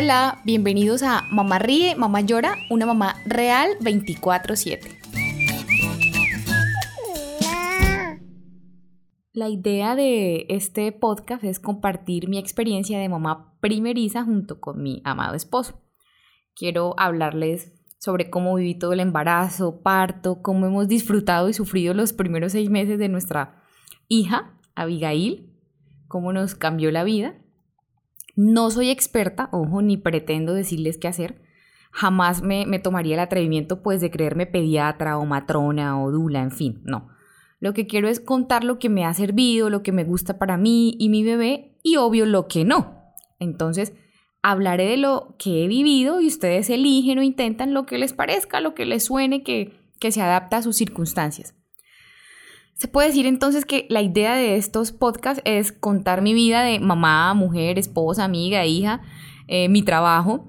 Hola, bienvenidos a Mamá Ríe, Mamá Llora, una mamá real 24/7. La idea de este podcast es compartir mi experiencia de mamá primeriza junto con mi amado esposo. Quiero hablarles sobre cómo viví todo el embarazo, parto, cómo hemos disfrutado y sufrido los primeros seis meses de nuestra hija, Abigail, cómo nos cambió la vida. No soy experta, ojo, ni pretendo decirles qué hacer. Jamás me, me tomaría el atrevimiento pues de creerme pediatra o matrona o dula, en fin, no. Lo que quiero es contar lo que me ha servido, lo que me gusta para mí y mi bebé y obvio lo que no. Entonces, hablaré de lo que he vivido y ustedes eligen o intentan lo que les parezca, lo que les suene, que, que se adapta a sus circunstancias. Se puede decir entonces que la idea de estos podcasts es contar mi vida de mamá, mujer, esposa, amiga, hija, eh, mi trabajo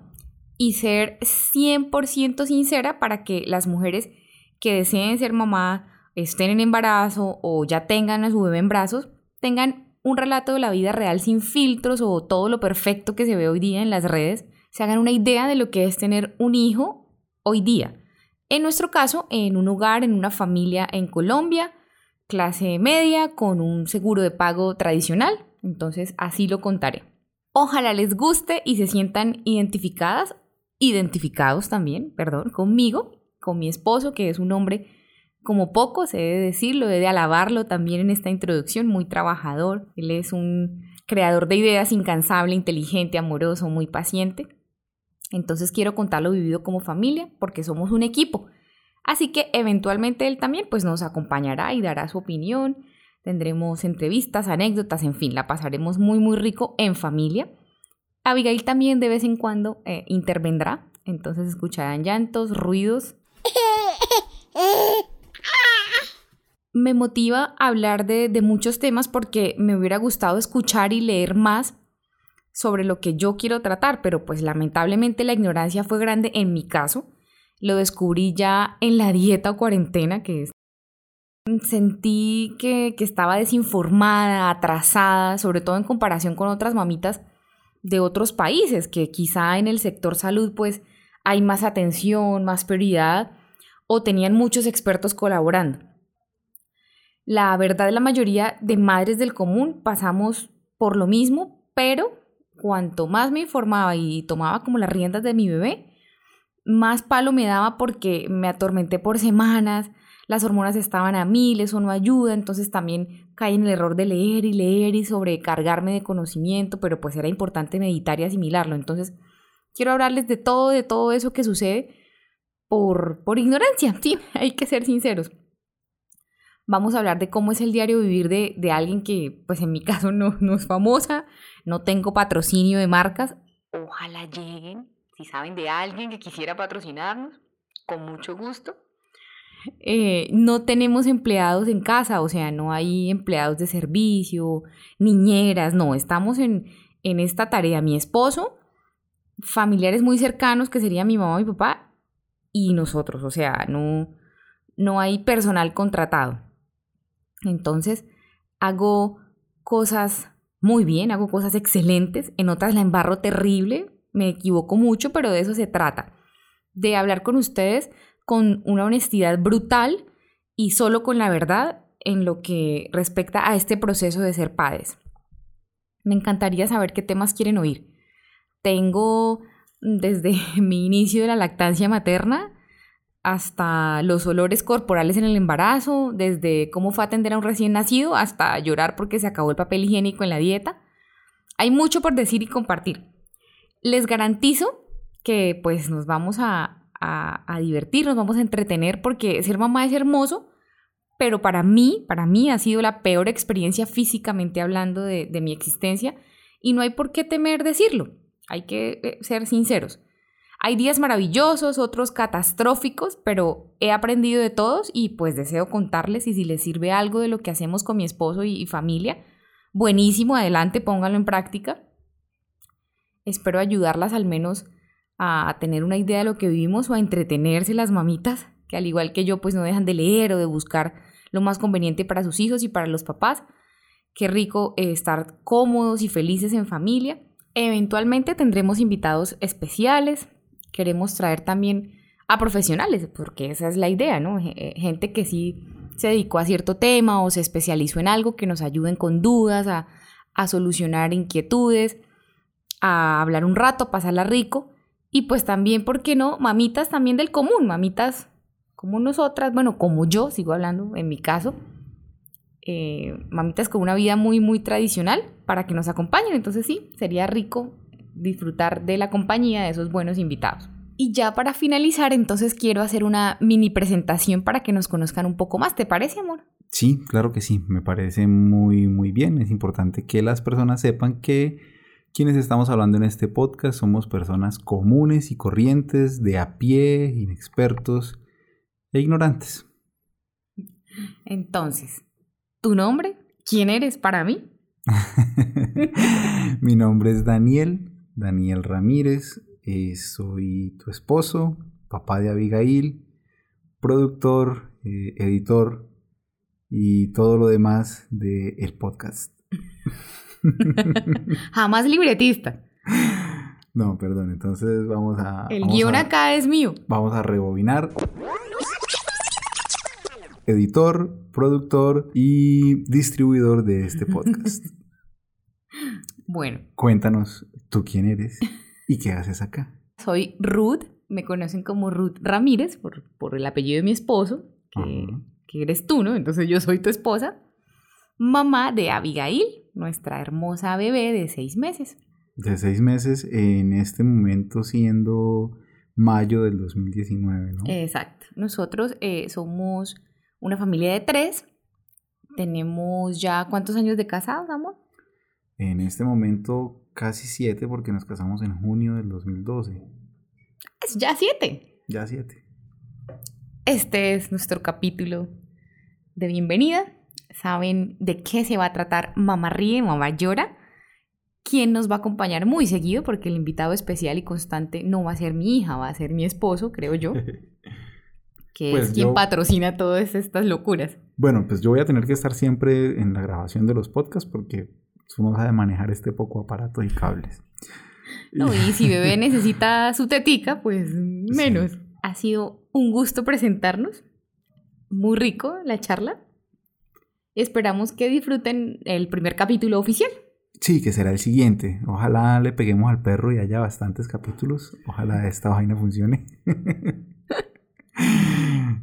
y ser 100% sincera para que las mujeres que deseen ser mamá, estén en embarazo o ya tengan a su bebé en brazos, tengan un relato de la vida real sin filtros o todo lo perfecto que se ve hoy día en las redes, se hagan una idea de lo que es tener un hijo hoy día. En nuestro caso, en un hogar, en una familia en Colombia, clase media, con un seguro de pago tradicional. Entonces, así lo contaré. Ojalá les guste y se sientan identificadas, identificados también, perdón, conmigo, con mi esposo, que es un hombre como poco, se debe decirlo, debe alabarlo también en esta introducción, muy trabajador. Él es un creador de ideas incansable, inteligente, amoroso, muy paciente. Entonces quiero contar lo vivido como familia porque somos un equipo. Así que eventualmente él también pues nos acompañará y dará su opinión. Tendremos entrevistas, anécdotas, en fin, la pasaremos muy muy rico en familia. Abigail también de vez en cuando eh, intervendrá, entonces escucharán llantos, ruidos. me motiva hablar de, de, muchos temas porque me hubiera gustado escuchar y leer más sobre lo que yo quiero tratar, pero pues lamentablemente la ignorancia fue grande en mi caso. Lo descubrí ya en la dieta o cuarentena, que es... Sentí que, que estaba desinformada, atrasada, sobre todo en comparación con otras mamitas de otros países, que quizá en el sector salud pues hay más atención, más prioridad o tenían muchos expertos colaborando. La verdad, la mayoría de madres del común pasamos por lo mismo, pero cuanto más me informaba y tomaba como las riendas de mi bebé, más palo me daba porque me atormenté por semanas, las hormonas estaban a mil, eso no ayuda, entonces también caí en el error de leer y leer y sobrecargarme de conocimiento, pero pues era importante meditar y asimilarlo. Entonces, quiero hablarles de todo, de todo eso que sucede por, por ignorancia, sí, hay que ser sinceros vamos a hablar de cómo es el diario vivir de, de alguien que, pues en mi caso, no, no es famosa, no tengo patrocinio de marcas. Ojalá lleguen, si saben de alguien que quisiera patrocinarnos, con mucho gusto. Eh, no tenemos empleados en casa, o sea, no hay empleados de servicio, niñeras, no, estamos en, en esta tarea. Mi esposo, familiares muy cercanos, que sería mi mamá, mi papá, y nosotros, o sea, no, no hay personal contratado. Entonces, hago cosas muy bien, hago cosas excelentes, en otras la embarro terrible, me equivoco mucho, pero de eso se trata, de hablar con ustedes con una honestidad brutal y solo con la verdad en lo que respecta a este proceso de ser padres. Me encantaría saber qué temas quieren oír. Tengo desde mi inicio de la lactancia materna hasta los olores corporales en el embarazo, desde cómo fue atender a un recién nacido hasta llorar porque se acabó el papel higiénico en la dieta. Hay mucho por decir y compartir. Les garantizo que pues nos vamos a, a, divertir, nos vamos a entretener porque ser mamá es hermoso, pero para mí, para mí ha sido la peor experiencia físicamente hablando de, mi existencia y no hay por qué temer decirlo, hay que eh, ser sinceros. Hay días maravillosos, otros catastróficos, pero he aprendido de todos y pues deseo contarles y si les sirve algo de lo que hacemos con mi esposo y, familia, buenísimo, adelante, pónganlo en práctica. Espero ayudarlas al menos a tener una idea de lo que vivimos o a entretenerse las mamitas, que al igual que yo pues no dejan de leer o de buscar lo más conveniente para sus hijos y para los papás. Qué rico eh, estar cómodos y felices en familia Eventualmente tendremos invitados especiales. Queremos traer también a profesionales, porque esa es la idea, ¿no? Eh, gente que sí se dedicó a cierto tema o se especializó en algo que nos ayuden con dudas, a, a solucionar inquietudes, a hablar un rato, pasarla rico. Y pues también, ¿por qué no? Mamitas también del común, mamitas como nosotras, bueno, como yo, sigo hablando en mi caso, eh, mamitas con una vida muy, muy tradicional para que nos acompañen. Entonces sí, sería rico disfrutar de la compañía de esos buenos invitados. Y ya para finalizar, entonces quiero hacer una mini presentación para que nos conozcan un poco más. ¿Te parece, amor? Sí, claro que sí, me parece muy, muy bien. Es importante que las personas sepan que quienes estamos hablando en este podcast somos personas comunes y corrientes, de a pie, inexpertos e ignorantes. Entonces, ¿tu nombre? ¿Quién eres para mí? Mi nombre es Daniel, Daniel Ramírez, eh, soy tu esposo, papá de Abigail, productor, eh, editor y todo lo demás del el podcast. Jamás libretista. No, perdón, entonces vamos a... El vamos guion a- acá es mío. Vamos a rebobinar. Editor, productor y distribuidor de este podcast. Bueno, Cuéntanos tú quién eres y qué haces acá. soy Ruth, me conocen como Ruth Ramírez por, por el apellido de mi esposo, que, que eres tú, ¿no? Entonces yo soy tu esposa, mamá de Abigail, nuestra hermosa bebé de seis meses. De seis meses, en este momento siendo mayo del 2019, ¿no? Exacto. Nosotros eh, somos una familia de tres. Tenemos ya cuántos años de casados, amor? En este momento casi siete porque nos casamos en junio del 2012. Es ya siete. Ya siete. Este es nuestro capítulo de bienvenida. Saben de qué se va a tratar Mamá Ríe, Mamá Llora. ¿Quién nos va a acompañar muy seguido? Porque el invitado especial y constante no va a ser mi hija, va a ser mi esposo, creo yo, que Pues es quien yo- patrocina todas estas locuras. Bueno, pues yo voy a tener que estar siempre en la grabación de los podcasts porque no sabes manejar este poco aparato y cables. No, y si bebé necesita su tetica, pues menos. Ha sido un gusto presentarnos. Muy rico la charla. Esperamos que disfruten el primer capítulo oficial. Sí, que será el siguiente. Ojalá le peguemos al perro y haya bastantes capítulos. Ojalá esta vaina funcione.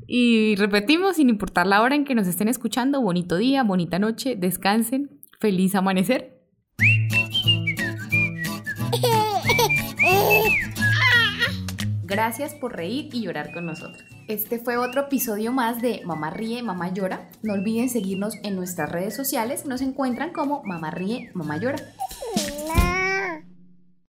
Y repetimos, sin importar la hora en que nos estén escuchando, bonito día, bonita noche, descansen, feliz amanecer. Gracias por reír y llorar con nosotros. Este fue otro episodio más de Mamá Ríe, Mamá Llora. No olviden seguirnos en nuestras redes sociales. Nos encuentran como Mamá Ríe, Mamá Llora.